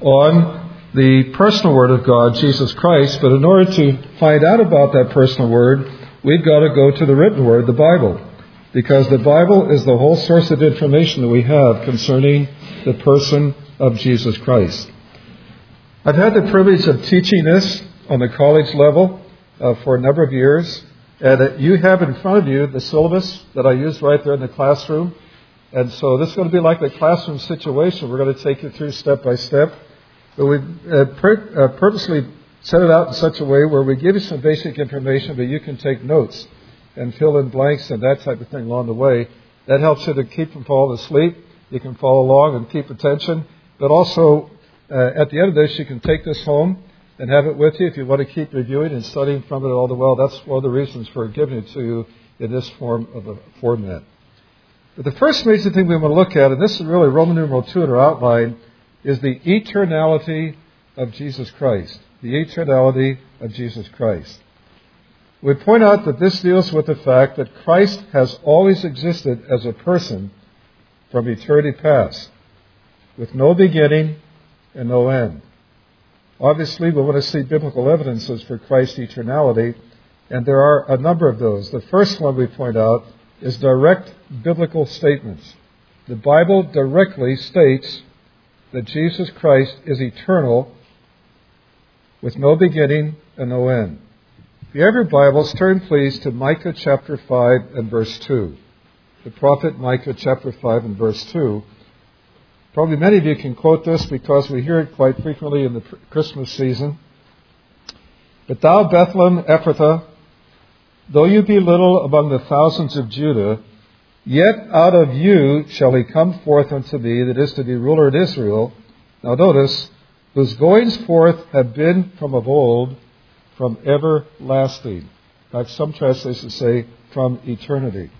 on the personal Word of God, Jesus Christ. But in order to find out about that personal Word, we've got to go to the written Word, the Bible. Because the Bible is the whole source of information that we have concerning the person of Jesus Christ. I've had the privilege of teaching this on the college level uh, for a number of years. And uh, you have in front of you the syllabus that I used right there in the classroom. And so this is going to be like a classroom situation. We're going to take you through step by step. But we uh, uh, purposely set it out in such a way where we give you some basic information, but you can take notes and fill in blanks and that type of thing along the way. That helps you to keep from falling asleep. You can follow along and keep attention. But also, uh, at the end of this, you can take this home and have it with you if you want to keep reviewing and studying from it all the while. That's one of the reasons for giving it to you in this form of a format. But the first major thing we want to look at, and this is really Roman numeral 2 in our outline, is the eternality of Jesus Christ. The eternality of Jesus Christ. We point out that this deals with the fact that Christ has always existed as a person from eternity past, with no beginning and no end. Obviously, we want to see biblical evidences for Christ's eternality, and there are a number of those. The first one we point out is direct biblical statements. The Bible directly states that Jesus Christ is eternal with no beginning and no end. If you have your Bibles, turn please to Micah chapter 5 and verse 2. The prophet Micah chapter 5 and verse 2. Probably many of you can quote this because we hear it quite frequently in the Christmas season. But thou, Bethlehem Ephrathah, though you be little among the thousands of Judah, yet out of you shall he come forth unto me that is to be ruler in Israel. Now notice, whose goings forth have been from of old, from everlasting. In fact, some translations say from eternity.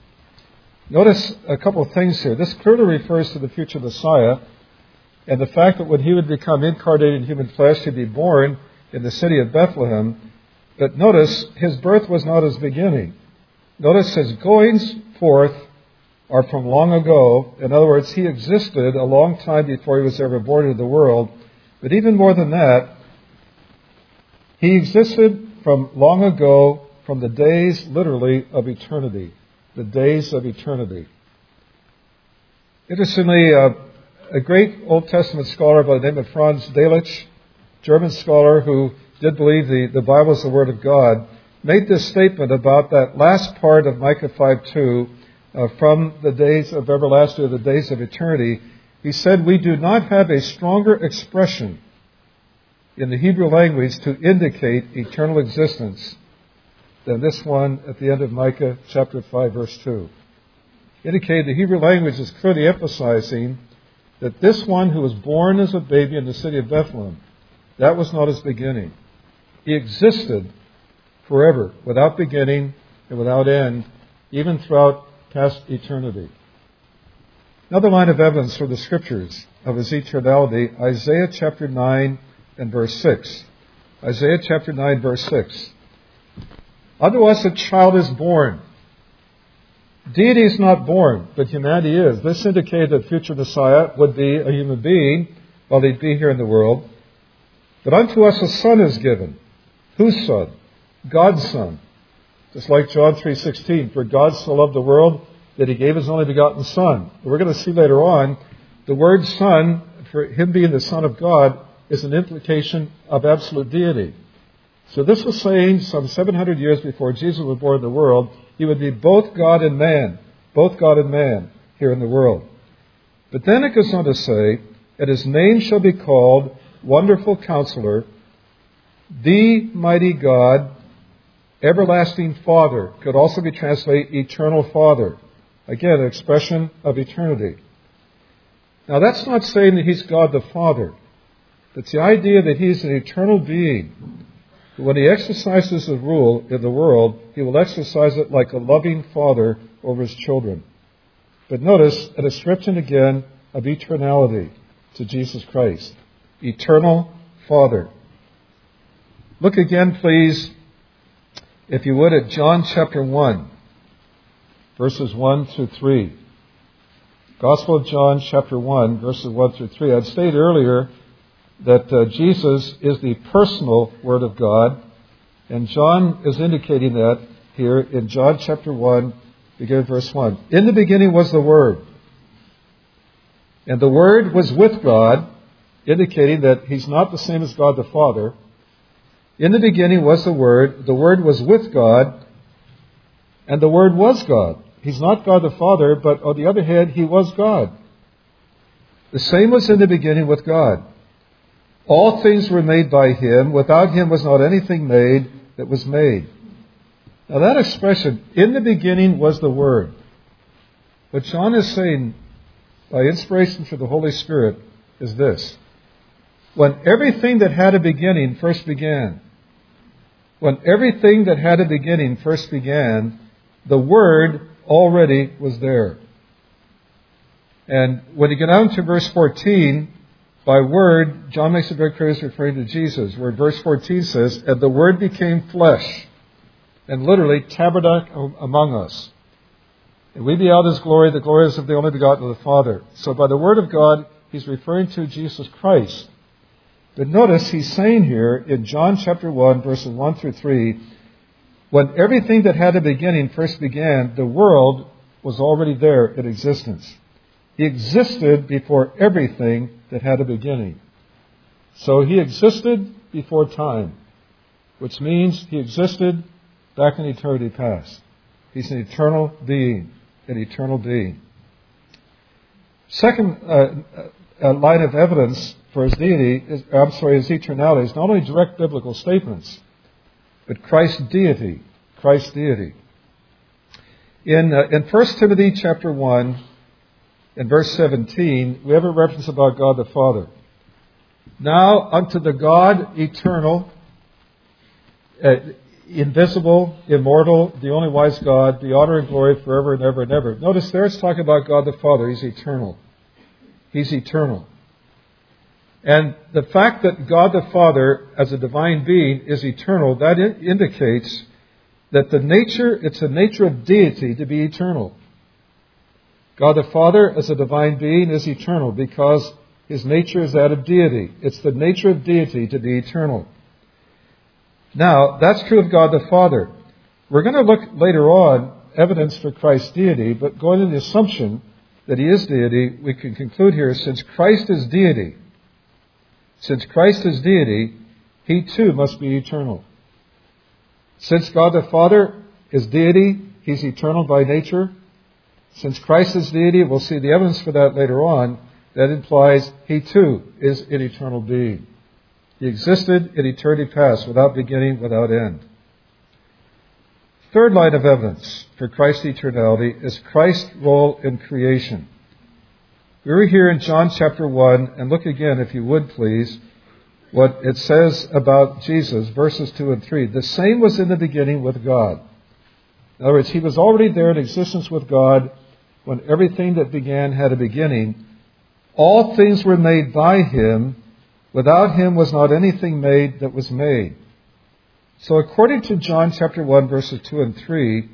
Notice a couple of things here. This clearly refers to the future Messiah and the fact that when he would become incarnated in human flesh, he'd be born in the city of Bethlehem. But notice, his birth was not his beginning. Notice his goings forth are from long ago. In other words, he existed a long time before he was ever born into the world. But even more than that, he existed from long ago, from the days, literally, of eternity the days of eternity. Interestingly, uh, a great Old Testament scholar by the name of Franz Delitzsch, German scholar who did believe the, the Bible is the Word of God, made this statement about that last part of Micah 5:2, uh, from the days of everlasting to the days of eternity. He said, We do not have a stronger expression in the Hebrew language to indicate eternal existence than this one at the end of Micah chapter 5 verse 2. Indicated the Hebrew language is clearly emphasizing that this one who was born as a baby in the city of Bethlehem, that was not his beginning. He existed forever, without beginning and without end, even throughout past eternity. Another line of evidence for the scriptures of his eternality, Isaiah chapter 9 and verse 6. Isaiah chapter 9 verse 6. Unto us a child is born. Deity is not born, but humanity is. This indicated that future Messiah would be a human being while he'd be here in the world. But unto us a son is given. Whose son? God's son. Just like John 3.16, for God so loved the world that he gave his only begotten son. We're going to see later on, the word son, for him being the son of God, is an implication of absolute deity. So this was saying some 700 years before Jesus was born in the world, he would be both God and man, both God and man here in the world. But then it goes on to say, and his name shall be called Wonderful Counselor, the Mighty God, Everlasting Father. Could also be translated Eternal Father. Again, an expression of eternity. Now that's not saying that he's God the Father. It's the idea that he's an eternal being when he exercises the rule in the world, he will exercise it like a loving father over his children. But notice a description again of eternality to Jesus Christ. Eternal Father. Look again, please, if you would, at John chapter 1, verses 1 through 3. Gospel of John chapter 1, verses 1 through 3. I'd stated earlier that uh, Jesus is the personal Word of God, and John is indicating that here in John chapter 1, beginning verse 1. In the beginning was the Word, and the Word was with God, indicating that He's not the same as God the Father. In the beginning was the Word, the Word was with God, and the Word was God. He's not God the Father, but on the other hand, He was God. The same was in the beginning with God. All things were made by Him. Without Him was not anything made that was made. Now that expression, in the beginning was the Word. What John is saying by inspiration through the Holy Spirit is this. When everything that had a beginning first began, when everything that had a beginning first began, the Word already was there. And when you get down to verse 14, by Word, John makes it very clear he's referring to Jesus, where verse 14 says, And the Word became flesh, and literally tabernacle among us. And we beheld his glory, the glory is of the only begotten of the Father. So by the Word of God, he's referring to Jesus Christ. But notice he's saying here in John chapter 1, verses 1 through 3, when everything that had a beginning first began, the world was already there in existence. He existed before everything that had a beginning. So he existed before time, which means he existed back in eternity past. He's an eternal being, an eternal being. Second uh, uh, line of evidence for his deity, is, I'm sorry, his eternality is not only direct biblical statements, but Christ's deity. Christ's deity. In, uh, in 1 Timothy chapter 1, in verse 17, we have a reference about God the Father. Now unto the God eternal, uh, invisible, immortal, the only wise God, the honor and glory forever and ever and ever. Notice there it's talking about God the Father. He's eternal. He's eternal. And the fact that God the Father, as a divine being, is eternal, that indicates that the nature, it's the nature of deity to be eternal. God the Father, as a divine being, is eternal because his nature is that of deity. It's the nature of deity to be eternal. Now, that's true of God the Father. We're going to look later on evidence for Christ's deity, but going to the assumption that he is deity, we can conclude here since Christ is deity, since Christ is deity, he too must be eternal. Since God the Father is deity, he's eternal by nature, since Christ is deity, we'll see the evidence for that later on, that implies he too is an eternal being. He existed in eternity past, without beginning, without end. Third line of evidence for Christ's eternality is Christ's role in creation. We were here in John chapter 1, and look again, if you would please, what it says about Jesus, verses 2 and 3. The same was in the beginning with God. In other words, he was already there in existence with God when everything that began had a beginning, all things were made by him. Without him was not anything made that was made. So according to John chapter 1 verses 2 and 3,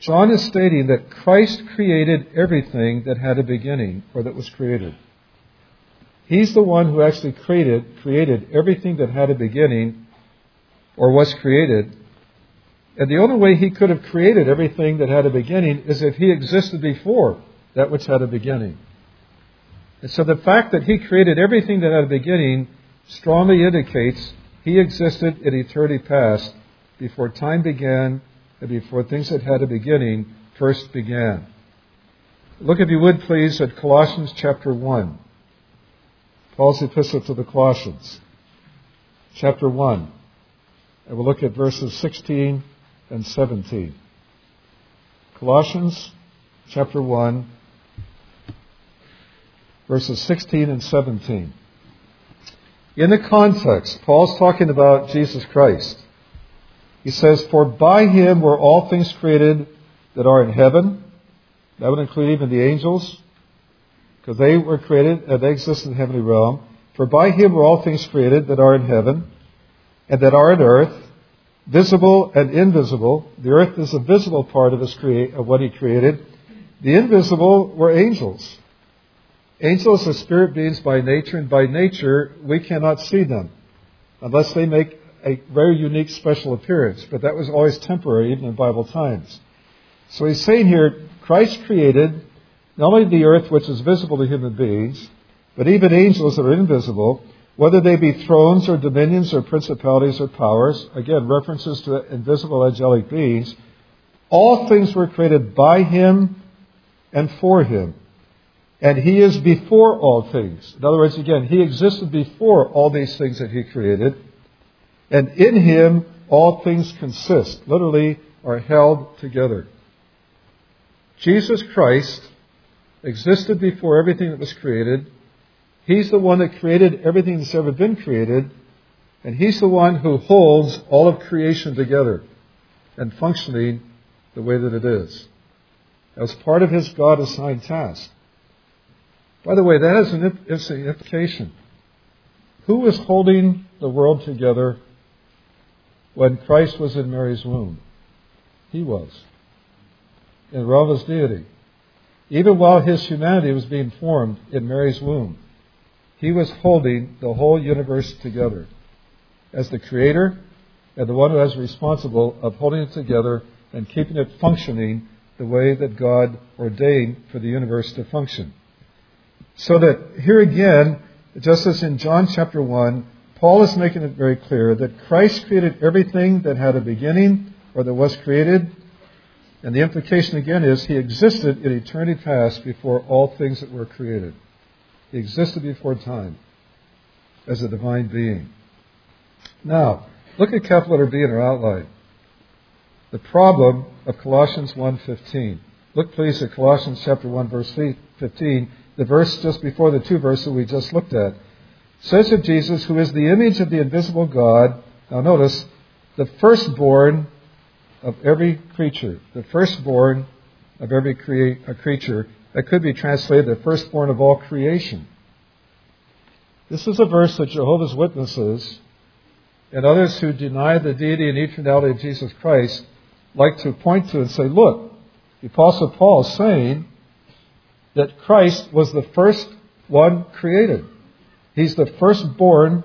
John is stating that Christ created everything that had a beginning or that was created. He's the one who actually created, created everything that had a beginning or was created and the only way he could have created everything that had a beginning is if he existed before that which had a beginning. And so the fact that he created everything that had a beginning strongly indicates he existed in eternity past before time began and before things that had a beginning first began. Look, if you would please, at Colossians chapter 1. Paul's epistle to the Colossians, chapter 1. And we'll look at verses 16 and 17. Colossians chapter 1, verses 16 and 17. In the context, Paul's talking about Jesus Christ. He says, For by him were all things created that are in heaven. That would include even the angels, because they were created, and they exist in the heavenly realm. For by him were all things created that are in heaven, and that are in earth, visible and invisible. The earth is a visible part of, his crea- of what he created. The invisible were angels. Angels are spirit beings by nature, and by nature we cannot see them unless they make a very unique special appearance. But that was always temporary, even in Bible times. So he's saying here, Christ created not only the earth, which is visible to human beings, but even angels that are invisible, whether they be thrones or dominions or principalities or powers, again, references to invisible angelic beings, all things were created by him and for him. And he is before all things. In other words, again, he existed before all these things that he created. And in him, all things consist, literally, are held together. Jesus Christ existed before everything that was created. He's the one that created everything that's ever been created. And He's the one who holds all of creation together and functioning the way that it is. As part of His God assigned task. By the way, that has an implication. Who was holding the world together when Christ was in Mary's womb? He was. In his deity. Even while his humanity was being formed in Mary's womb, he was holding the whole universe together as the creator and the one who is responsible of holding it together and keeping it functioning the way that God ordained for the universe to function. So that here again, just as in John chapter 1, Paul is making it very clear that Christ created everything that had a beginning or that was created. And the implication again is he existed in eternity past before all things that were created. He existed before time as a divine being. Now, look at capital letter B in our outline. The problem of Colossians 1.15. Look please at Colossians chapter 1 verse 15, the verse just before the two verses we just looked at. Says of Jesus, who is the image of the invisible God. Now notice, the firstborn of every creature. The firstborn of every crea- creature. That could be translated the firstborn of all creation. This is a verse that Jehovah's Witnesses and others who deny the deity and eternality of Jesus Christ like to point to and say, look, the Apostle Paul is saying that Christ was the first one created. He's the firstborn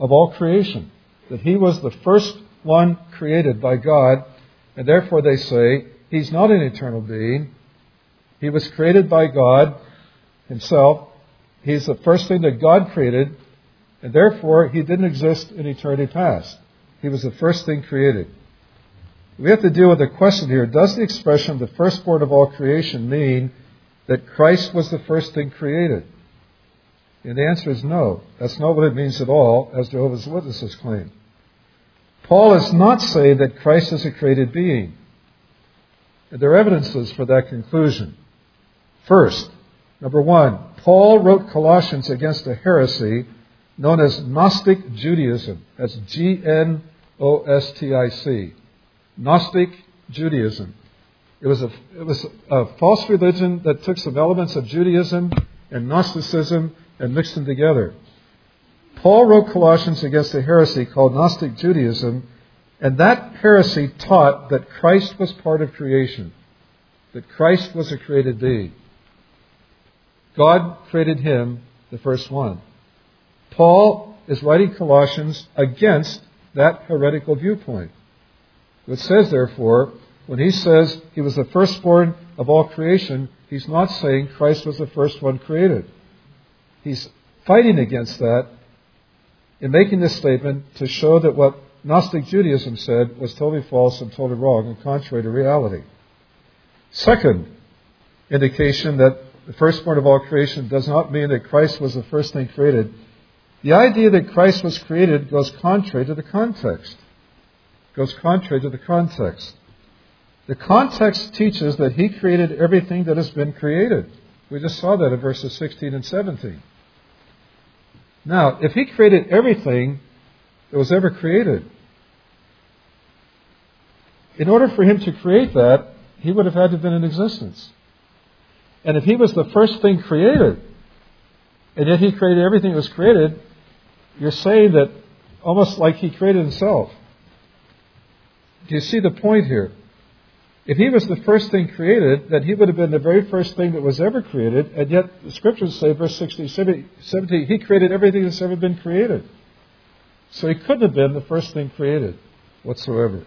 of all creation. That he was the first one created by God, and therefore they say he's not an eternal being, he was created by God himself. He's the first thing that God created, and therefore he didn't exist in eternity past. He was the first thing created. We have to deal with the question here does the expression the firstborn of all creation mean that Christ was the first thing created? And the answer is no. That's not what it means at all, as Jehovah's Witnesses claim. Paul is not saying that Christ is a created being. There are evidences for that conclusion. First, number one, Paul wrote Colossians against a heresy known as Gnostic Judaism. That's G N O S T I C. Gnostic Judaism. It was, a, it was a false religion that took some elements of Judaism and Gnosticism and mixed them together. Paul wrote Colossians against a heresy called Gnostic Judaism, and that heresy taught that Christ was part of creation, that Christ was a created being. God created him, the first one. Paul is writing Colossians against that heretical viewpoint. It says, therefore, when he says he was the firstborn of all creation, he's not saying Christ was the first one created. He's fighting against that in making this statement to show that what Gnostic Judaism said was totally false and totally wrong and contrary to reality. Second indication that the firstborn of all creation does not mean that Christ was the first thing created. The idea that Christ was created goes contrary to the context. Goes contrary to the context. The context teaches that he created everything that has been created. We just saw that in verses 16 and 17. Now, if he created everything that was ever created, in order for him to create that, he would have had to have been in existence. And if he was the first thing created, and yet he created everything that was created, you're saying that almost like he created himself. Do you see the point here? If he was the first thing created, then he would have been the very first thing that was ever created, and yet the scriptures say, verse 60, 70, he created everything that's ever been created. So he couldn't have been the first thing created whatsoever.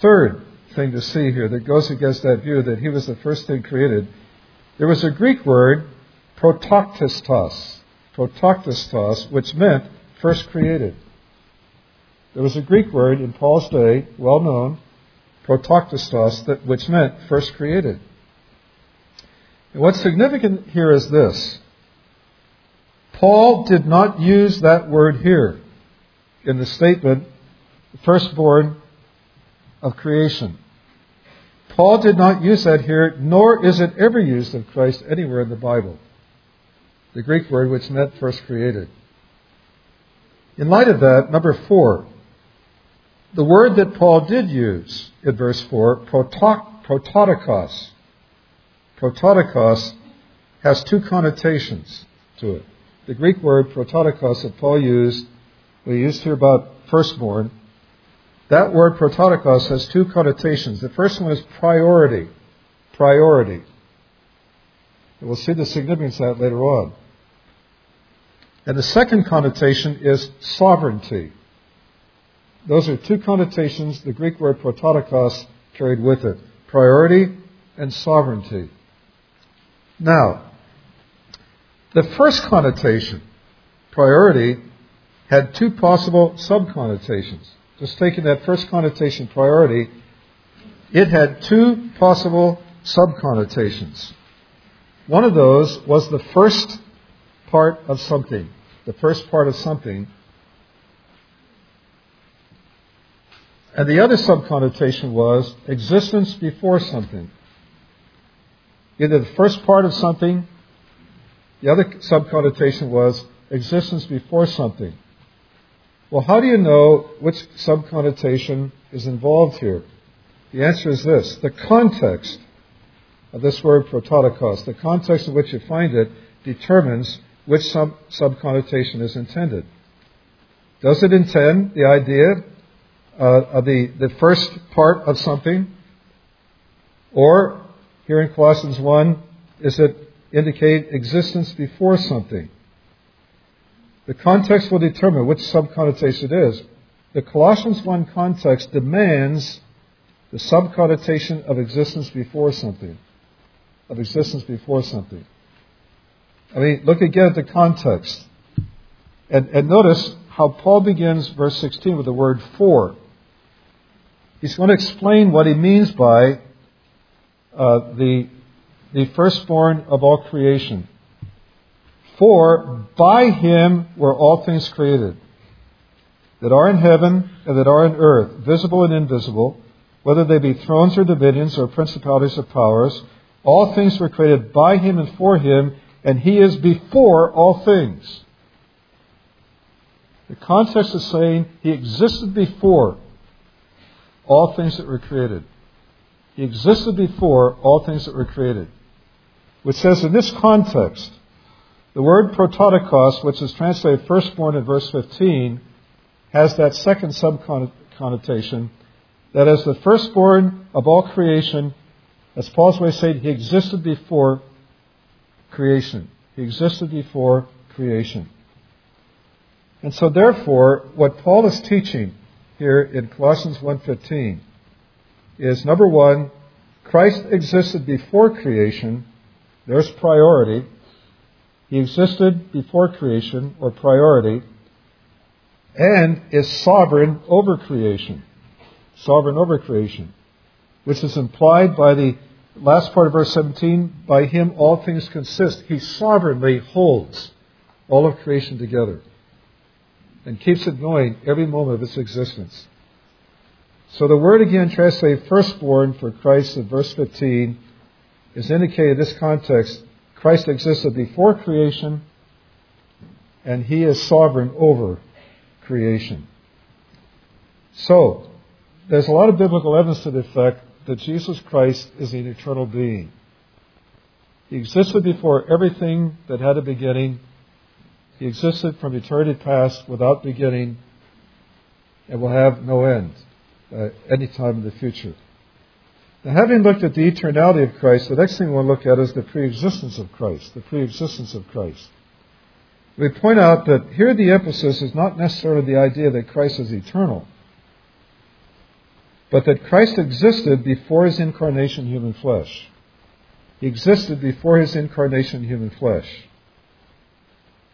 Third thing to see here that goes against that view that he was the first thing created, there was a Greek word, protoktistos, protoktistos, which meant first created. There was a Greek word in Paul's day, well known, protoktistos, that, which meant first created. And what's significant here is this. Paul did not use that word here in the statement, firstborn of creation. Paul did not use that here, nor is it ever used of Christ anywhere in the Bible. The Greek word which meant first created. In light of that, number four, the word that Paul did use in verse 4, prototokos, prototokos has two connotations to it. The Greek word prototokos that Paul used, we used here about firstborn, that word prototokos has two connotations. The first one is priority. Priority. And we'll see the significance of that later on. And the second connotation is sovereignty. Those are two connotations the Greek word prototokos carried with it priority and sovereignty. Now, the first connotation, priority, had two possible sub-connotations. Just taking that first connotation, priority, it had two possible sub-connotations. One of those was the first part of something. The first part of something And the other subconnotation was existence before something. Either the first part of something, the other subconnotation was existence before something. Well, how do you know which subconnotation is involved here? The answer is this. The context of this word prototokos, the context in which you find it, determines which sub subconnotation is intended. Does it intend the idea uh, the, the first part of something? Or, here in Colossians 1, is it indicate existence before something? The context will determine which subconnotation it is. The Colossians 1 context demands the subconnotation of existence before something. Of existence before something. I mean, look again at the context. And, and notice how Paul begins verse 16 with the word for. He's going to explain what he means by uh, the, the firstborn of all creation. For by him were all things created, that are in heaven and that are in earth, visible and invisible, whether they be thrones or dominions or principalities or powers. All things were created by him and for him, and he is before all things. The context is saying he existed before all things that were created. He existed before all things that were created. Which says in this context, the word prototokos, which is translated firstborn in verse 15, has that second sub-connotation, that as the firstborn of all creation, as Paul's way said, he existed before creation. He existed before creation. And so therefore, what Paul is teaching here in Colossians 1:15 is number 1, Christ existed before creation. There's priority. He existed before creation or priority and is sovereign over creation. Sovereign over creation, which is implied by the last part of verse 17, by him all things consist. He sovereignly holds all of creation together and keeps it going every moment of its existence. So the word again translated firstborn for Christ in verse 15 is indicated in this context. Christ existed before creation and he is sovereign over creation. So, there's a lot of biblical evidence to the effect that Jesus Christ is an eternal being. He existed before everything that had a beginning he existed from eternity past without beginning and will have no end uh, any time in the future. Now, having looked at the eternality of Christ, the next thing we want to look at is the pre-existence of Christ. The pre-existence of Christ. We point out that here the emphasis is not necessarily the idea that Christ is eternal, but that Christ existed before his incarnation in human flesh. He existed before his incarnation in human flesh.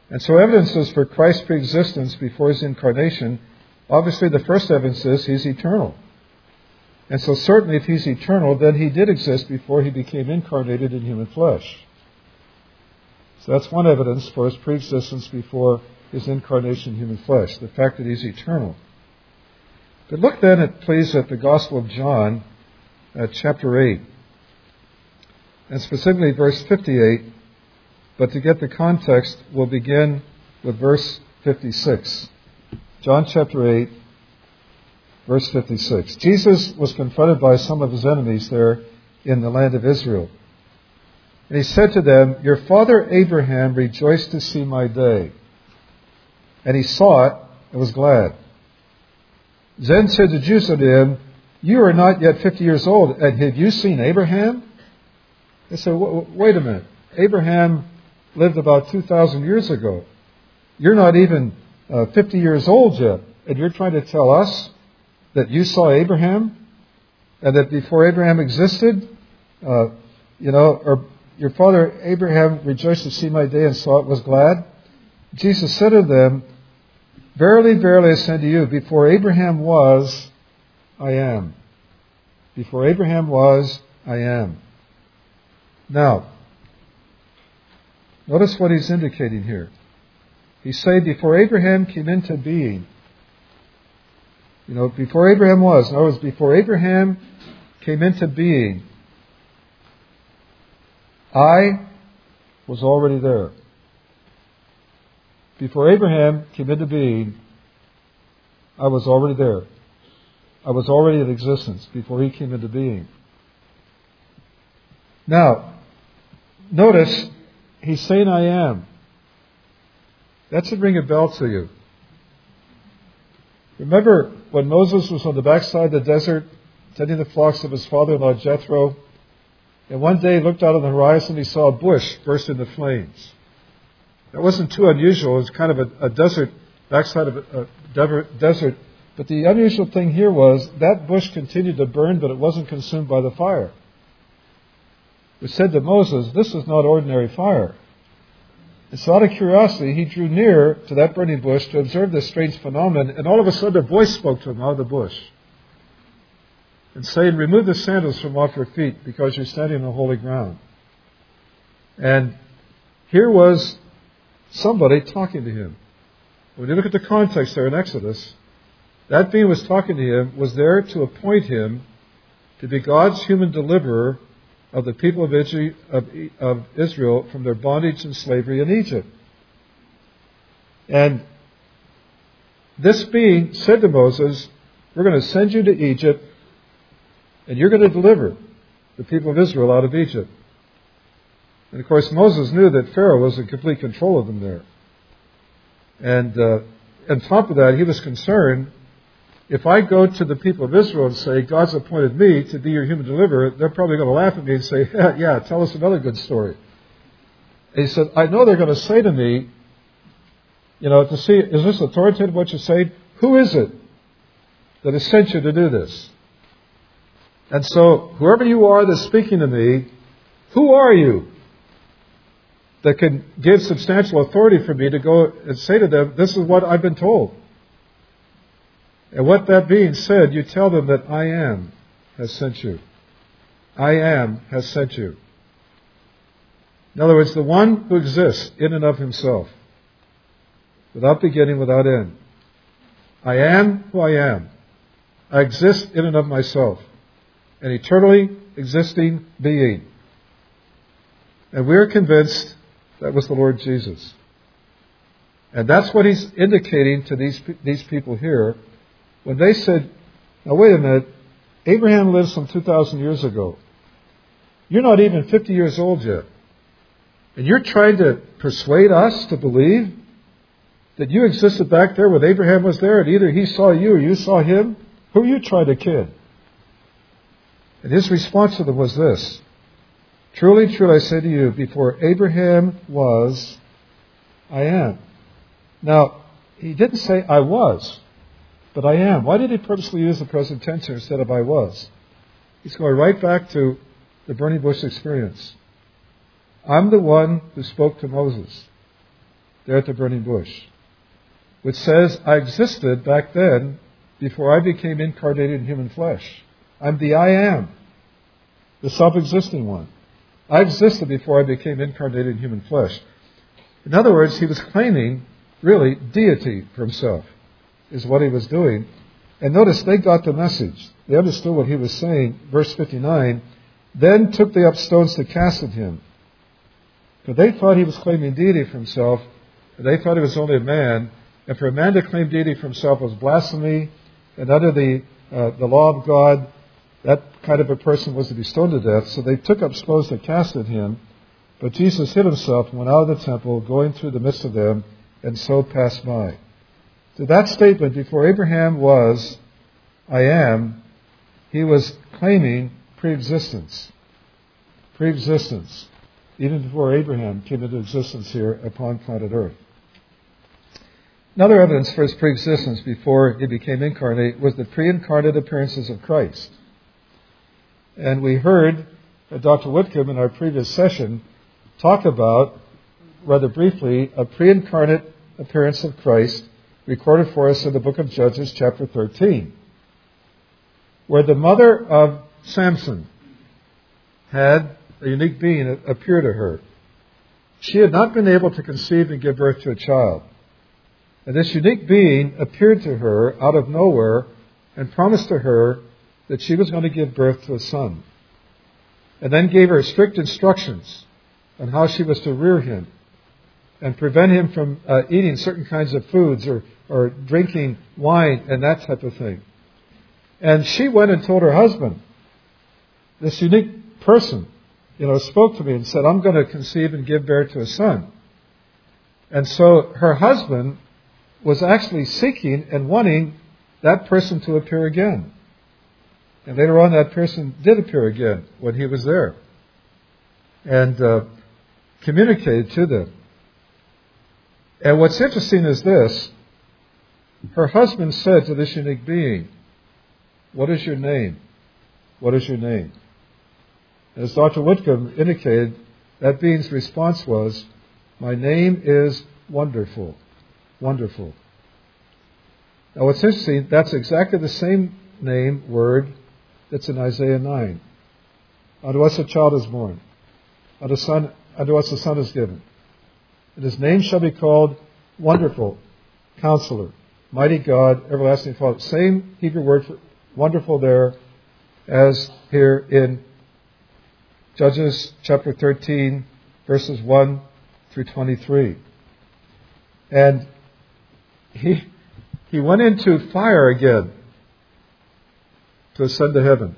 And so evidences for Christ's preexistence before his incarnation, obviously the first evidence is he's eternal. And so certainly if he's eternal, then he did exist before he became incarnated in human flesh. So that's one evidence for his preexistence before his incarnation in human flesh, the fact that he's eternal. But look then, at, please, at the Gospel of John, at chapter 8, and specifically verse 58. But to get the context, we'll begin with verse 56. John chapter 8, verse 56. Jesus was confronted by some of his enemies there in the land of Israel. And he said to them, Your father Abraham rejoiced to see my day. And he saw it and was glad. Then said the Jews unto him, You are not yet fifty years old, and have you seen Abraham? They said, Wait a minute. Abraham lived about 2,000 years ago. You're not even uh, 50 years old yet, and you're trying to tell us that you saw Abraham? And that before Abraham existed, uh, you know, or your father Abraham rejoiced to see my day and saw it, was glad? Jesus said to them, Verily, verily, I say to you, before Abraham was, I am. Before Abraham was, I am. Now, notice what he's indicating here. He's saying before Abraham came into being, you know, before Abraham was, in other words, before Abraham came into being, I was already there. Before Abraham came into being, I was already there. I was already in existence before he came into being. Now, notice, he's saying I am. That should ring a bell to you. Remember when Moses was on the backside of the desert, tending the flocks of his father-in-law Jethro, and one day he looked out on the horizon and he saw a bush burst into flames. That wasn't too unusual. It was kind of a, a desert, backside of a, a desert. But the unusual thing here was that bush continued to burn, but it wasn't consumed by the fire. It said to Moses, This is not ordinary fire. And so, out of curiosity, he drew near to that burning bush to observe this strange phenomenon, and all of a sudden, a voice spoke to him out of the bush and saying, Remove the sandals from off your feet because you're standing on holy ground. And here was somebody talking to him. When you look at the context there in Exodus, that being was talking to him was there to appoint him to be God's human deliverer of the people of Israel, from their bondage and slavery in Egypt. And this being said to Moses, We're going to send you to Egypt, and you're going to deliver the people of Israel out of Egypt. And of course, Moses knew that Pharaoh was in complete control of them there. And uh, on top of that, he was concerned if I go to the people of Israel and say, God's appointed me to be your human deliverer, they're probably going to laugh at me and say, yeah, yeah tell us another good story. And he said, I know they're going to say to me, you know, to see, is this authoritative what you're saying? Who is it that has sent you to do this? And so, whoever you are that's speaking to me, who are you that can give substantial authority for me to go and say to them, this is what I've been told? And what that being said, you tell them that I am has sent you. I am has sent you. In other words, the one who exists in and of himself, without beginning, without end. I am who I am. I exist in and of myself, an eternally existing being. And we're convinced that was the Lord Jesus. And that's what he's indicating to these, these people here when they said, now wait a minute, Abraham lived some 2,000 years ago. You're not even 50 years old yet. And you're trying to persuade us to believe that you existed back there when Abraham was there and either he saw you or you saw him? Who are you trying to kid? And his response to them was this Truly, truly, I say to you, before Abraham was, I am. Now, he didn't say I was, but I am. Why did he purposely use the present tense here instead of I was? He's going right back to the burning bush experience. I'm the one who spoke to Moses there at the burning bush, which says I existed back then before I became incarnated in human flesh. I'm the I am, the self existing one. I existed before I became incarnated in human flesh. In other words, he was claiming, really, deity for himself, is what he was doing. And notice they got the message. They understood what he was saying. Verse 59 Then took they up stones to cast at him. For they thought he was claiming deity for himself, they thought he was only a man. And for a man to claim deity for himself was blasphemy, and under the, uh, the law of God, that kind of a person was to be stoned to death. So they took up stones to cast at him. But Jesus hid himself and went out of the temple, going through the midst of them, and so passed by. So that statement, before Abraham was, I am, he was claiming preexistence. Preexistence. Even before Abraham came into existence here upon planet Earth. Another evidence for his preexistence before he became incarnate was the pre-incarnate appearances of Christ. And we heard Dr. Whitcomb in our previous session talk about, rather briefly, a pre incarnate appearance of Christ recorded for us in the book of Judges, chapter 13, where the mother of Samson had a unique being appear to her. She had not been able to conceive and give birth to a child. And this unique being appeared to her out of nowhere and promised to her that she was going to give birth to a son. And then gave her strict instructions on how she was to rear him and prevent him from uh, eating certain kinds of foods or, or drinking wine and that type of thing. And she went and told her husband, this unique person, you know, spoke to me and said, I'm going to conceive and give birth to a son. And so her husband was actually seeking and wanting that person to appear again. And later on, that person did appear again when he was there and uh, communicated to them. And what's interesting is this her husband said to this unique being, What is your name? What is your name? As Dr. Whitcomb indicated, that being's response was, My name is Wonderful. Wonderful. Now, what's interesting, that's exactly the same name, word, that's in Isaiah 9. Unto us a child is born, unto, son, unto us a son is given. And his name shall be called Wonderful, Counselor, Mighty God, Everlasting Father. Same Hebrew word for wonderful there as here in Judges chapter 13, verses 1 through 23. And he, he went into fire again to ascend to heaven,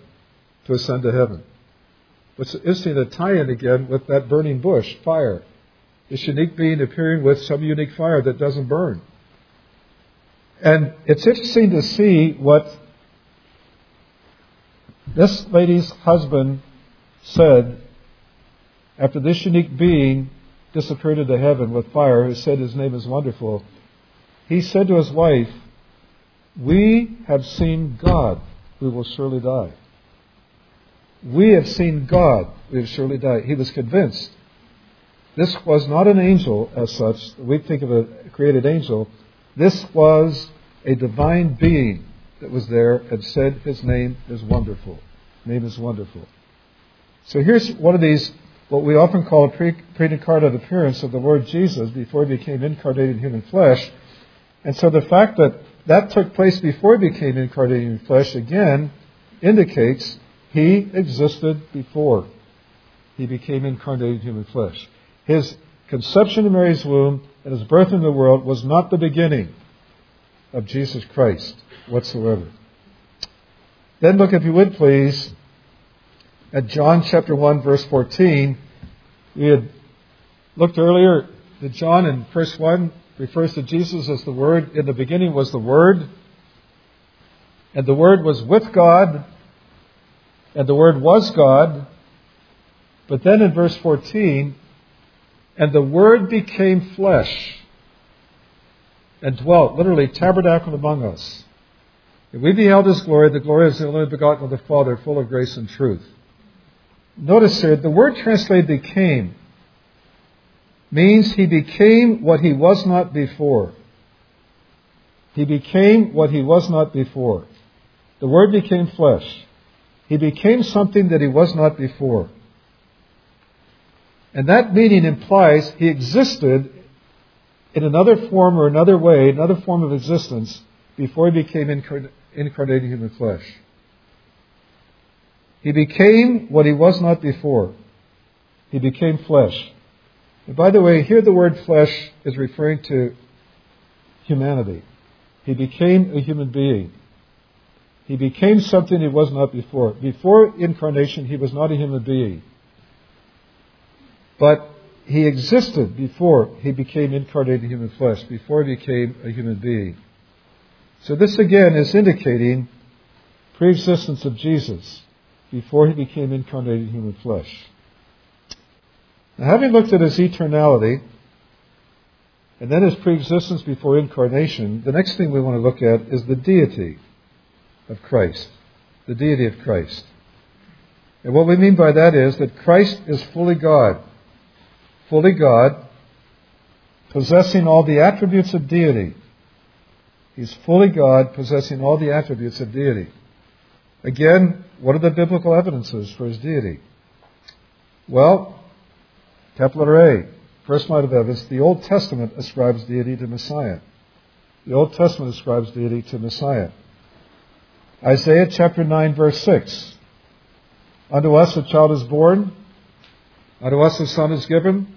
to ascend to heaven. What's interesting, to tie in again with that burning bush, fire. This unique being appearing with some unique fire that doesn't burn. And it's interesting to see what this lady's husband said after this unique being disappeared into heaven with fire, who said his name is wonderful. He said to his wife, We have seen God we will surely die. We have seen God, we have surely died. He was convinced. This was not an angel as such. We think of a created angel. This was a divine being that was there and said his name is wonderful. Name is wonderful. So here's one of these, what we often call a pre incarnate appearance of the Lord Jesus before he became incarnated in human flesh. And so the fact that that took place before he became incarnated in flesh, again, indicates he existed before he became incarnated in human flesh. His conception in Mary's womb and his birth in the world was not the beginning of Jesus Christ whatsoever. Then look, if you would please, at John chapter 1, verse 14. We had looked earlier that John in verse 1 refers to Jesus as the Word. In the beginning was the Word, and the Word was with God, and the Word was God. But then in verse 14, and the Word became flesh and dwelt, literally tabernacled among us. And we beheld His glory, the glory of the only begotten of the Father, full of grace and truth. Notice here, the word translated became means he became what he was not before. He became what he was not before. The Word became flesh. He became something that he was not before. And that meaning implies he existed in another form or another way, another form of existence, before he became incarnated human flesh. He became what he was not before. He became flesh. And by the way, here the word flesh is referring to humanity. He became a human being. He became something he was not before. Before incarnation, he was not a human being. But he existed before he became incarnated in human flesh, before he became a human being. So this again is indicating pre-existence of Jesus before he became incarnated in human flesh. Now, having looked at his eternality, and then his pre-existence before incarnation, the next thing we want to look at is the deity of Christ. The deity of Christ. And what we mean by that is that Christ is fully God. Fully God, possessing all the attributes of deity. He's fully God, possessing all the attributes of deity. Again, what are the biblical evidences for his deity? Well, letter A, first line of evidence, the Old Testament ascribes deity to Messiah. The Old Testament ascribes deity to Messiah. Isaiah chapter 9, verse 6. Unto us a child is born, unto us a son is given,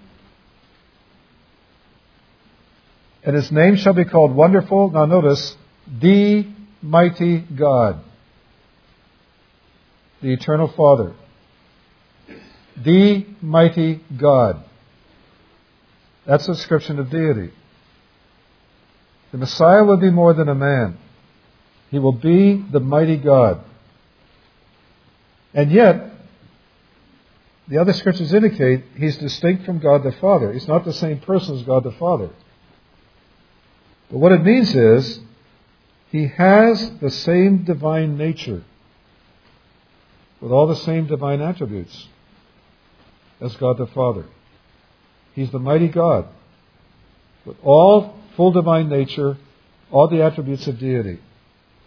and his name shall be called Wonderful. Now notice, the mighty God, the eternal Father. The mighty God. That's a description of deity. The Messiah will be more than a man. He will be the mighty God. And yet, the other scriptures indicate he's distinct from God the Father. He's not the same person as God the Father. But what it means is, he has the same divine nature, with all the same divine attributes as God the Father. He's the mighty God with all full divine nature, all the attributes of deity.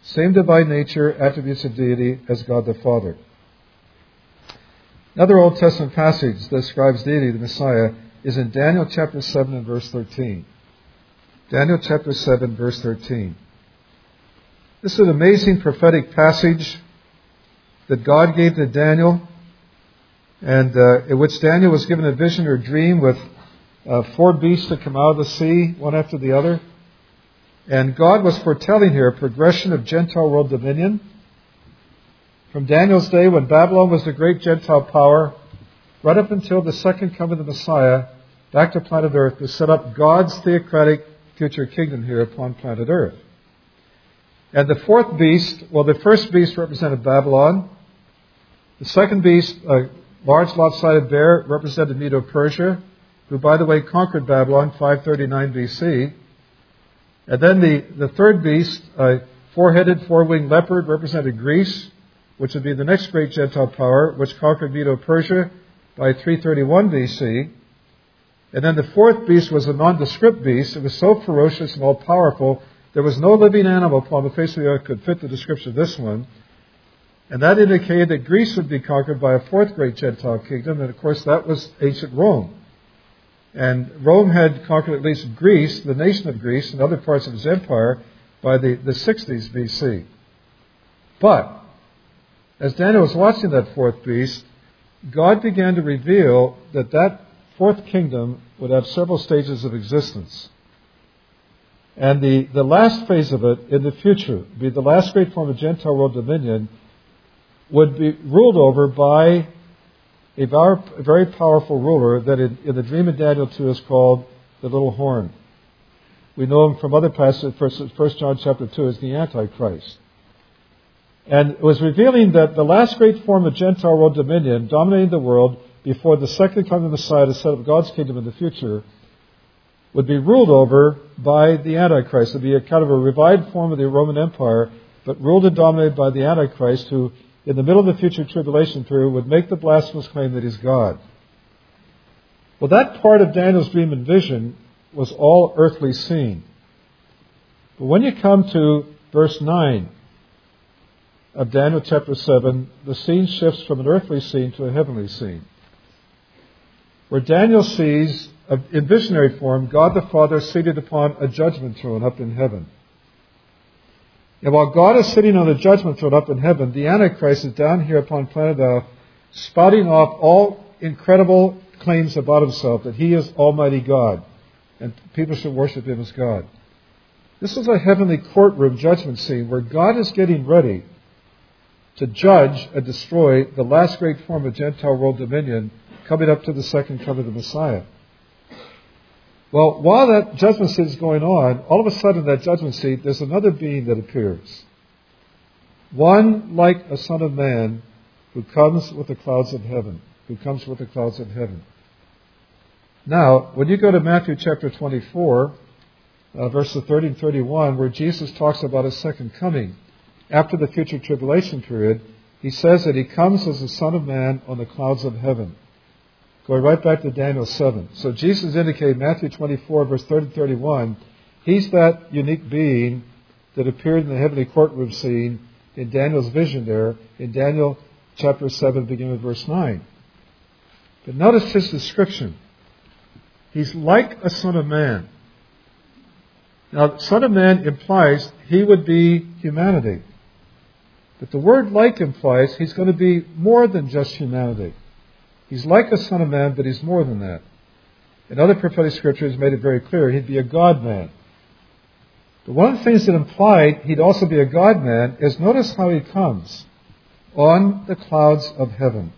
Same divine nature, attributes of deity as God the Father. Another Old Testament passage that describes deity, the Messiah, is in Daniel chapter 7 and verse 13. Daniel chapter 7, verse 13. This is an amazing prophetic passage that God gave to Daniel, and uh, in which Daniel was given a vision or dream with uh, four beasts that come out of the sea, one after the other. And God was foretelling here a progression of Gentile world dominion. From Daniel's day, when Babylon was the great Gentile power, right up until the second coming of the Messiah, back to planet Earth to set up God's theocratic future kingdom here upon planet Earth. And the fourth beast, well, the first beast represented Babylon. The second beast, a large lopsided bear, represented Medo Persia, who, by the way, conquered Babylon 539 BC. And then the, the third beast, a four headed, four winged leopard, represented Greece, which would be the next great Gentile power, which conquered Medo Persia by 331 BC. And then the fourth beast was a nondescript beast. It was so ferocious and all powerful, there was no living animal upon the face of the earth could fit the description of this one. And that indicated that Greece would be conquered by a fourth great Gentile kingdom, and of course that was ancient Rome. And Rome had conquered at least Greece, the nation of Greece, and other parts of his empire by the, the 60s BC. But, as Daniel was watching that fourth beast, God began to reveal that that fourth kingdom would have several stages of existence. And the, the last phase of it in the future, be the last great form of Gentile world dominion, would be ruled over by a very powerful ruler that in, in the dream of Daniel 2 is called the little horn. We know him from other passages, 1 John chapter 2 as the Antichrist. And it was revealing that the last great form of Gentile world dominion dominating the world before the second coming of the Messiah to set up God's kingdom in the future would be ruled over by the Antichrist. It would be a kind of a revived form of the Roman Empire, but ruled and dominated by the Antichrist, who, in the middle of the future tribulation period, would make the blasphemous claim that he's God. Well, that part of Daniel's dream and vision was all earthly seen. But when you come to verse 9 of Daniel chapter 7, the scene shifts from an earthly scene to a heavenly scene. Where Daniel sees, uh, in visionary form, God the Father seated upon a judgment throne up in heaven. And while God is sitting on the judgment throne up in heaven, the Antichrist is down here upon planet Earth, spouting off all incredible claims about himself that he is Almighty God and people should worship him as God. This is a heavenly courtroom judgment scene where God is getting ready to judge and destroy the last great form of Gentile world dominion coming up to the second coming of the Messiah. Well, while that judgment seat is going on, all of a sudden that judgment seat, there's another being that appears. One like a son of man who comes with the clouds of heaven, who comes with the clouds of heaven. Now, when you go to Matthew chapter 24, uh, verses 30 and 31, where Jesus talks about his second coming, after the future tribulation period, he says that he comes as the Son of Man on the clouds of heaven. Going right back to Daniel 7. So Jesus indicated Matthew 24, verse 30 and 31, he's that unique being that appeared in the heavenly courtroom scene in Daniel's vision there, in Daniel chapter 7, beginning with verse 9. But notice his description. He's like a son of man. Now, son of man implies he would be humanity. But the word like implies he's going to be more than just humanity. He's like a son of man, but he's more than that. In other prophetic scriptures made it very clear he'd be a God man. But one of the things that implied he'd also be a God man is notice how he comes on the clouds of heaven.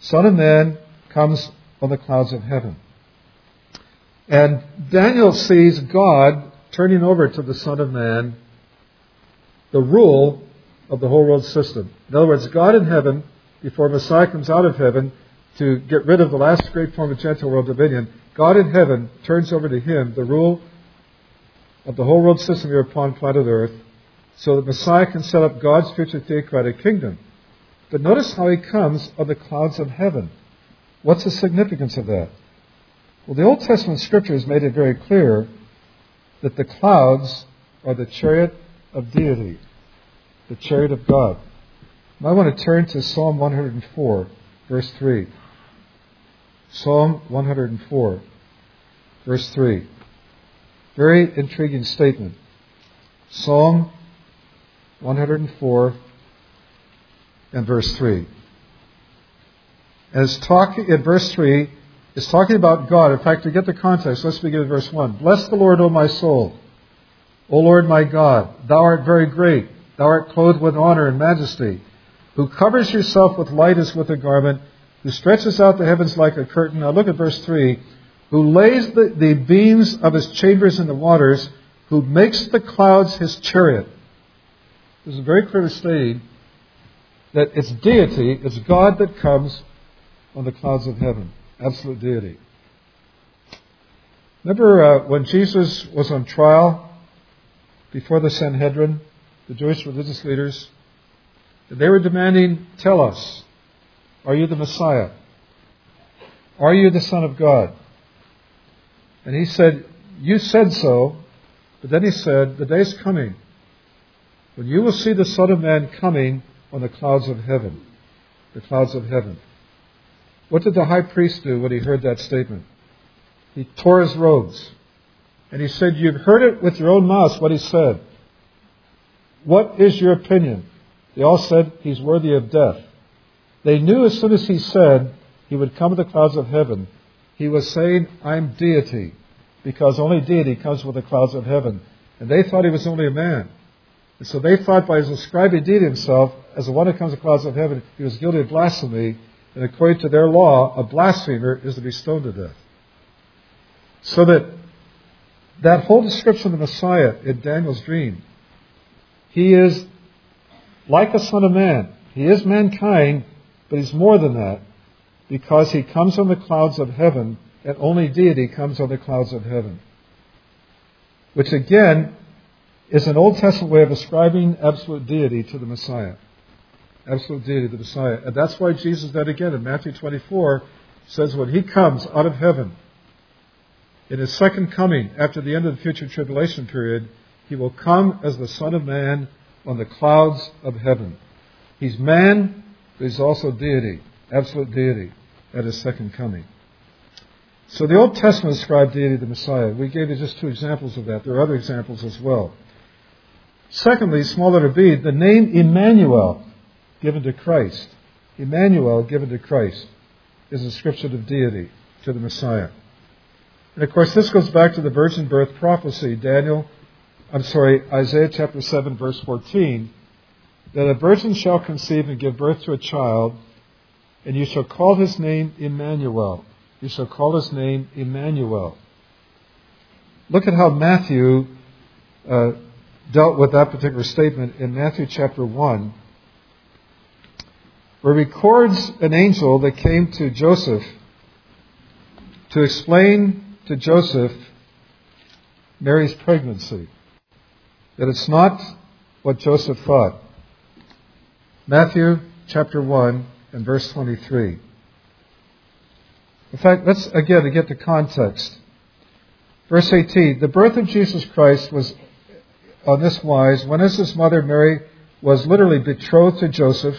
Son of man comes on the clouds of heaven. And Daniel sees God turning over to the Son of Man the rule of the whole world system. In other words, God in heaven, before Messiah comes out of heaven to get rid of the last great form of Gentile world dominion, God in heaven turns over to him the rule of the whole world system here upon planet Earth so that Messiah can set up God's future theocratic kingdom. But notice how he comes on the clouds of heaven. What's the significance of that? Well, the Old Testament scriptures made it very clear that the clouds are the chariot of deity, the chariot of God. I want to turn to Psalm 104, verse 3. Psalm 104, verse 3. Very intriguing statement. Psalm 104 and verse 3. As talk in verse 3, is talking about God. In fact, to get the context, let's begin with verse 1. Bless the Lord, O my soul. O Lord my God, thou art very great. Thou art clothed with honor and majesty, who covers yourself with light as with a garment, who stretches out the heavens like a curtain. Now look at verse 3. Who lays the, the beams of his chambers in the waters, who makes the clouds his chariot. This is very clearly stating that it's deity, it's God that comes on the clouds of heaven absolute deity. Remember uh, when Jesus was on trial before the Sanhedrin, the Jewish religious leaders? They were demanding, Tell us, are you the Messiah? Are you the Son of God? And he said, You said so. But then he said, The day's coming when you will see the Son of Man coming on the clouds of heaven. The clouds of heaven. What did the high priest do when he heard that statement? He tore his robes. And he said, You've heard it with your own mouth what he said. What is your opinion? They all said, He's worthy of death. They knew as soon as he said he would come in the clouds of heaven, he was saying, I'm deity, because only deity comes with the clouds of heaven. And they thought he was only a man. And so they thought by his ascribing deity himself as the one who comes in the clouds of heaven, he was guilty of blasphemy, and according to their law, a blasphemer is to be stoned to death. So that that whole description of the Messiah in Daniel's dream, he is like a son of man. He is mankind, but he's more than that because he comes on the clouds of heaven, and only deity comes on the clouds of heaven. Which again is an Old Testament way of ascribing absolute deity to the Messiah. Absolute deity to the Messiah. And that's why Jesus then again in Matthew 24 says when he comes out of heaven, in his second coming after the end of the future tribulation period, he will come as the Son of Man on the clouds of heaven. He's man, but he's also deity, absolute deity at his second coming. So the Old Testament ascribed deity the Messiah. We gave you just two examples of that. There are other examples as well. Secondly, small letter B, the name Emmanuel given to Christ. Emmanuel given to Christ is a description of deity to the Messiah. And of course, this goes back to the virgin birth prophecy, Daniel, I'm sorry, Isaiah chapter 7, verse 14, that a virgin shall conceive and give birth to a child, and you shall call his name Emmanuel. You shall call his name Emmanuel. Look at how Matthew uh, dealt with that particular statement in Matthew chapter 1, where it records an angel that came to Joseph to explain to Joseph Mary's pregnancy. That it's not what Joseph thought. Matthew chapter 1 and verse 23. In fact, let's again to get the context. Verse 18 The birth of Jesus Christ was on this wise when, as his mother Mary was literally betrothed to Joseph,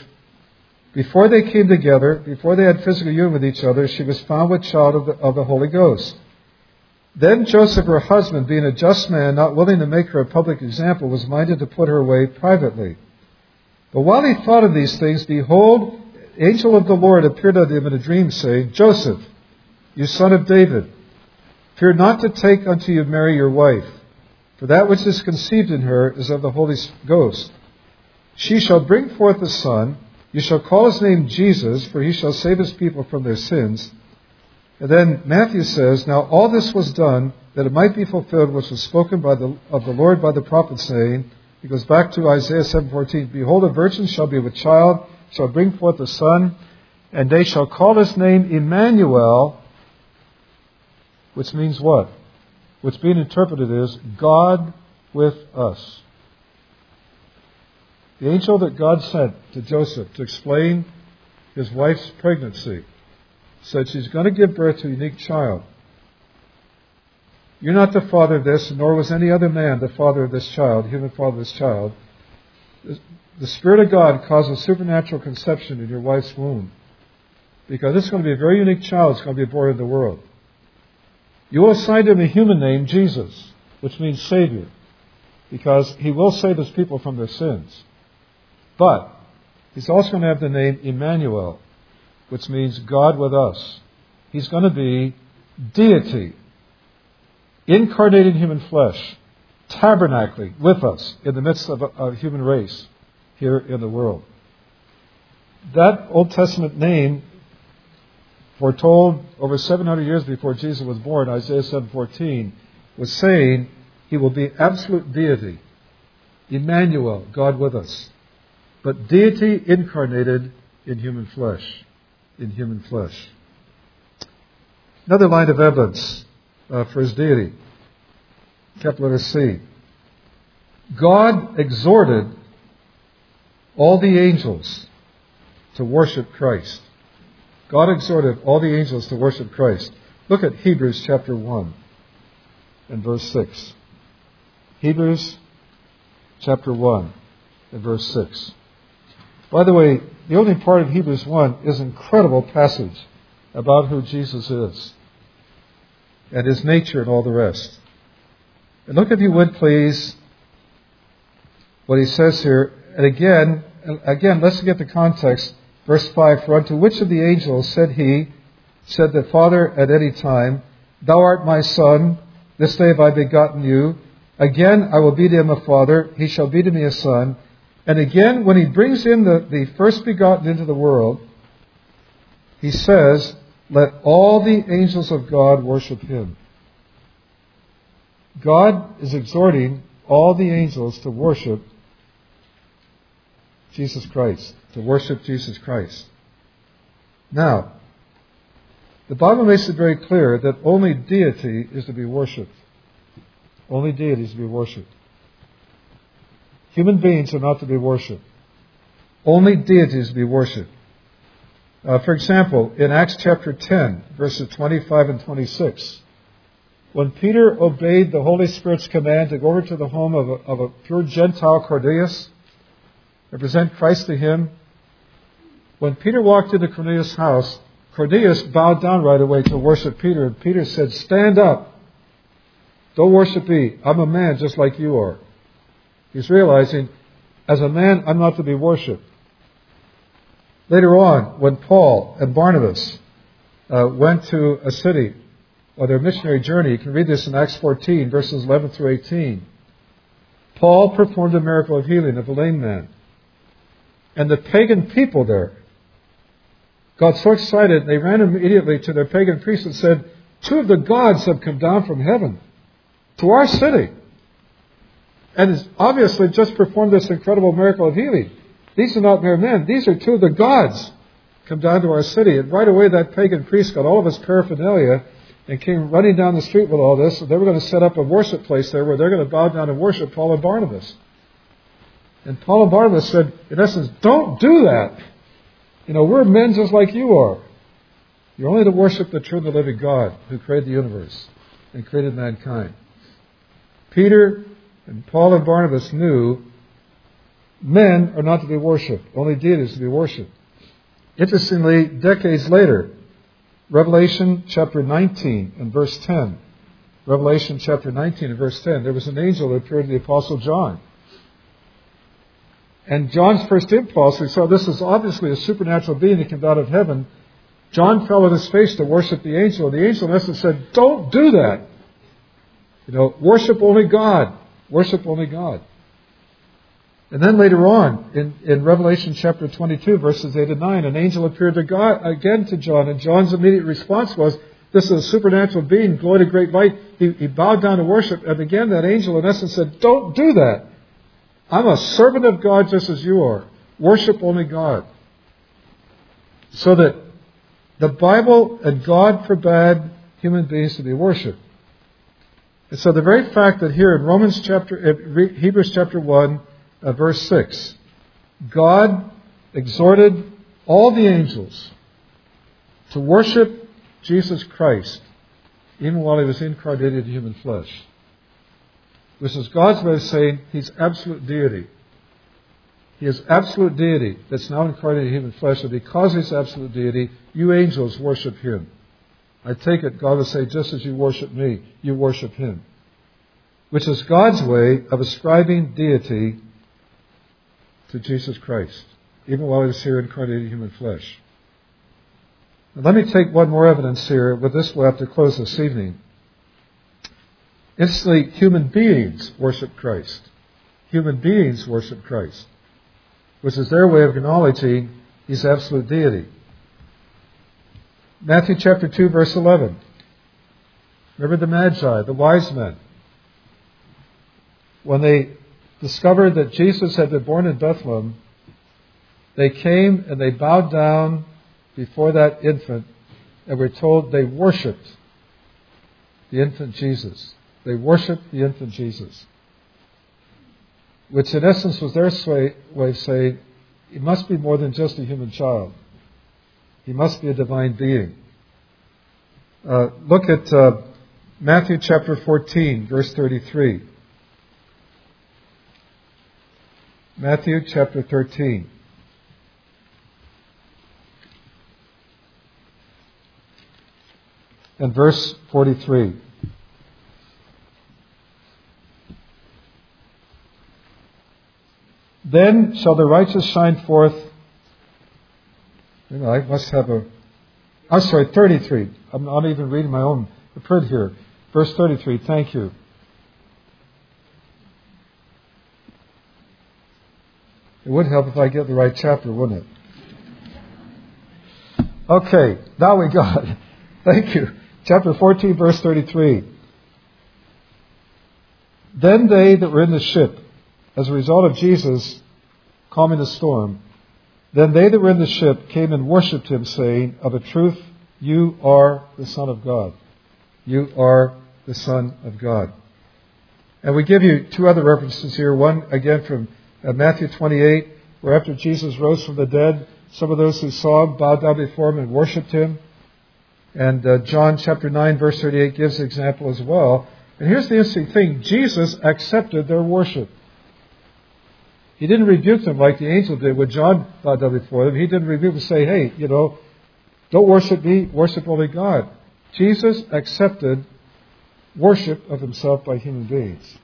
before they came together, before they had physical union with each other, she was found with child of the, of the Holy Ghost. Then Joseph, her husband, being a just man, not willing to make her a public example, was minded to put her away privately. But while he thought of these things, behold, angel of the Lord appeared unto him in a dream, saying, Joseph, you son of David, fear not to take unto you Mary your wife, for that which is conceived in her is of the Holy Ghost. She shall bring forth a son, you shall call his name Jesus, for he shall save his people from their sins. And then Matthew says, Now all this was done that it might be fulfilled which was spoken by the, of the Lord by the prophet, saying, he goes back to Isaiah 7:14, Behold, a virgin shall be with child, shall bring forth a son, and they shall call his name Emmanuel, which means what? What's being interpreted is God with us. The angel that God sent to Joseph to explain his wife's pregnancy said she's going to give birth to a unique child. You're not the father of this, nor was any other man the father of this child, human father of this child. The Spirit of God causes supernatural conception in your wife's womb. Because this is going to be a very unique child that's going to be born in the world. You will assign him a human name, Jesus, which means Savior, because he will save his people from their sins. But he's also going to have the name Emmanuel, which means God with us. He's going to be deity, incarnated in human flesh, tabernacling with us in the midst of a, a human race here in the world. That Old Testament name foretold over 700 years before Jesus was born, Isaiah 7:14, was saying he will be absolute deity, Emmanuel, God with us, but deity incarnated in human flesh in human flesh. Another line of evidence uh, for his deity, capital letter C. God exhorted all the angels to worship Christ. God exhorted all the angels to worship Christ. Look at Hebrews chapter 1 and verse 6. Hebrews chapter 1 and verse 6. By the way, the opening part of Hebrews 1 is an incredible passage about who Jesus is and his nature and all the rest. And look, if you would, please, what he says here. And again, again, let's get the context. Verse 5 For unto which of the angels said he, said the Father at any time, Thou art my Son, this day have I begotten you. Again, I will be to him a father, he shall be to me a son. And again, when he brings in the, the first begotten into the world, he says, Let all the angels of God worship him. God is exhorting all the angels to worship Jesus Christ, to worship Jesus Christ. Now, the Bible makes it very clear that only deity is to be worshipped. Only deity is to be worshipped. Human beings are not to be worshipped. Only deities be worshipped. Uh, for example, in Acts chapter 10, verses 25 and 26, when Peter obeyed the Holy Spirit's command to go over to the home of a, of a pure Gentile, Cornelius, and present Christ to him, when Peter walked into Cornelius' house, Cornelius bowed down right away to worship Peter, and Peter said, Stand up. Don't worship me. I'm a man just like you are. He's realizing, as a man, I'm not to be worshipped. Later on, when Paul and Barnabas uh, went to a city on their missionary journey, you can read this in Acts 14, verses 11 through 18. Paul performed a miracle of healing of a lame man. And the pagan people there got so excited, they ran immediately to their pagan priests and said, Two of the gods have come down from heaven to our city. And has obviously just performed this incredible miracle of healing. These are not mere men. These are two of the gods come down to our city. And right away that pagan priest got all of his paraphernalia and came running down the street with all this. And they were going to set up a worship place there where they're going to bow down and worship Paul and Barnabas. And Paul and Barnabas said, in essence, don't do that. You know, we're men just like you are. You're only to worship the true and the living God who created the universe and created mankind. Peter and Paul and Barnabas knew men are not to be worshipped, only deities to be worshipped. Interestingly, decades later, Revelation chapter 19 and verse 10. Revelation chapter 19 and verse 10. There was an angel that appeared to the Apostle John. And John's first impulse, he saw this is obviously a supernatural being that came out of heaven. John fell on his face to worship the angel. And the angel, in essence, said, Don't do that. You know, worship only God. Worship only God. And then later on, in, in Revelation chapter 22, verses 8 and 9, an angel appeared to God, again to John, and John's immediate response was, This is a supernatural being, glory to great light. He, he bowed down to worship, and again that angel, in essence, said, Don't do that. I'm a servant of God just as you are. Worship only God. So that the Bible and God forbade human beings to be worshipped. And so the very fact that here in Romans chapter, Hebrews chapter 1, uh, verse 6, God exhorted all the angels to worship Jesus Christ even while he was incarnated in human flesh. This is God's way of saying he's absolute deity. He is absolute deity that's now incarnated in human flesh, and because he's absolute deity, you angels worship him. I take it God will say, just as you worship me, you worship him. Which is God's way of ascribing deity to Jesus Christ, even while he was here incarnated in human flesh. Let me take one more evidence here. With this, we'll have to close this evening. Instantly, human beings worship Christ. Human beings worship Christ, which is their way of acknowledging His absolute deity. Matthew chapter 2, verse 11. Remember the Magi, the wise men. When they discovered that Jesus had been born in Bethlehem, they came and they bowed down before that infant and were told they worshiped the infant Jesus. They worshiped the infant Jesus. Which in essence was their way of saying, he must be more than just a human child. He must be a divine being. Uh, look at uh, Matthew chapter 14, verse 33. Matthew chapter 13. And verse 43. Then shall the righteous shine forth. You know, I must have a. I'm sorry, 33. I'm not even reading my own print here. Verse 33. Thank you. It would help if I get the right chapter, wouldn't it? Okay, now we got it. Thank you. Chapter 14, verse 33. Then they that were in the ship, as a result of Jesus calming the storm. Then they that were in the ship came and worshipped him, saying, Of a truth, you are the Son of God. You are the Son of God. And we give you two other references here. One, again, from uh, Matthew 28, where after Jesus rose from the dead, some of those who saw him bowed down before him and worshipped him. And uh, John chapter 9, verse 38 gives an example as well. And here's the interesting thing Jesus accepted their worship. He didn't rebuke them like the angel did when John uh, bowed down before them. He didn't rebuke them and say, hey, you know, don't worship me, worship only God. Jesus accepted worship of himself by human beings,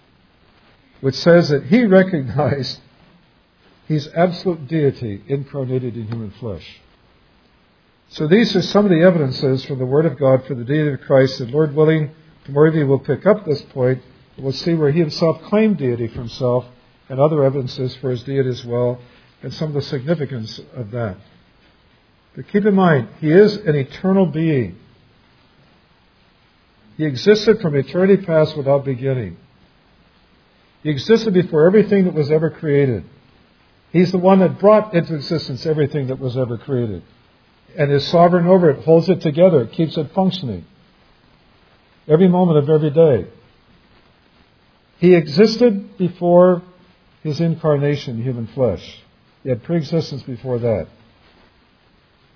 which says that he recognized his absolute deity incarnated in human flesh. So these are some of the evidences from the Word of God for the deity of Christ, and Lord willing, tomorrow we'll pick up this point, and we'll see where he himself claimed deity for himself, and other evidences for his deity as well, and some of the significance of that. But keep in mind, he is an eternal being. He existed from eternity past without beginning. He existed before everything that was ever created. He's the one that brought into existence everything that was ever created. And is sovereign over it, holds it together, keeps it functioning. Every moment of every day. He existed before his incarnation, in human flesh. He had pre-existence before that.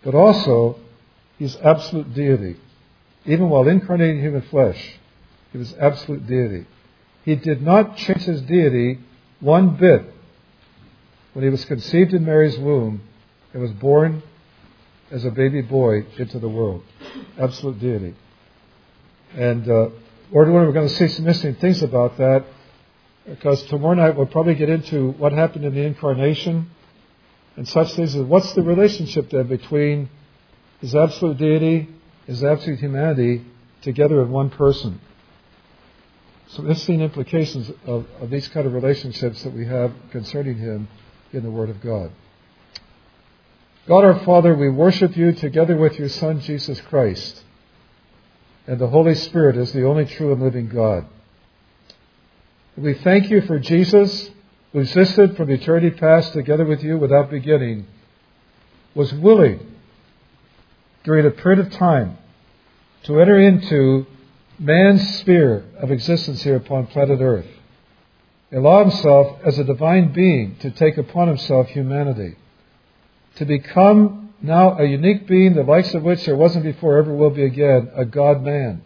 But also, he's absolute deity. Even while incarnating human flesh, he was absolute deity. He did not change his deity one bit when he was conceived in Mary's womb and was born as a baby boy into the world. Absolute deity. And uh, we're going to see some interesting things about that because tomorrow night we'll probably get into what happened in the incarnation and such things what's the relationship then between his absolute deity, his absolute humanity together in one person. Some interesting implications of, of these kind of relationships that we have concerning him in the Word of God. God our Father, we worship you together with your Son, Jesus Christ, and the Holy Spirit as the only true and living God. We thank you for Jesus, who existed from eternity past together with you without beginning, was willing during a period of time to enter into man's sphere of existence here upon planet Earth allow himself as a divine being to take upon himself humanity, to become now a unique being, the likes of which there wasn't before, ever will be again, a God man.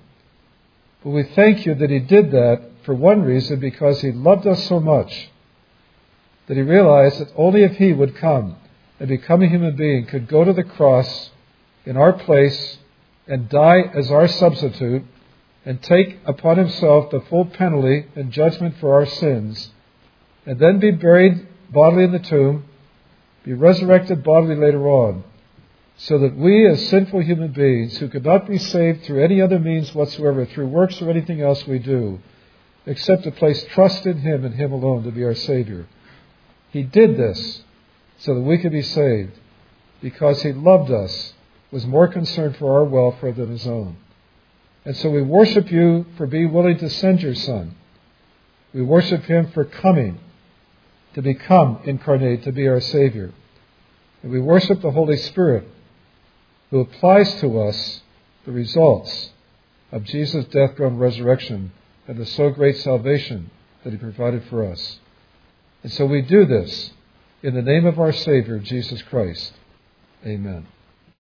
But we thank you that he did that for one reason, because he loved us so much that he realized that only if he would come and become a human being could go to the cross in our place and die as our substitute and take upon himself the full penalty and judgment for our sins, and then be buried bodily in the tomb, be resurrected bodily later on, so that we, as sinful human beings who could not be saved through any other means whatsoever, through works or anything else we do, except to place trust in Him and Him alone to be our Savior. He did this so that we could be saved because He loved us, was more concerned for our welfare than His own. And so we worship you for being willing to send your Son. We worship him for coming to become incarnate, to be our Savior. And we worship the Holy Spirit who applies to us the results of Jesus' death, burial, and resurrection and the so great salvation that he provided for us. And so we do this in the name of our Savior, Jesus Christ. Amen.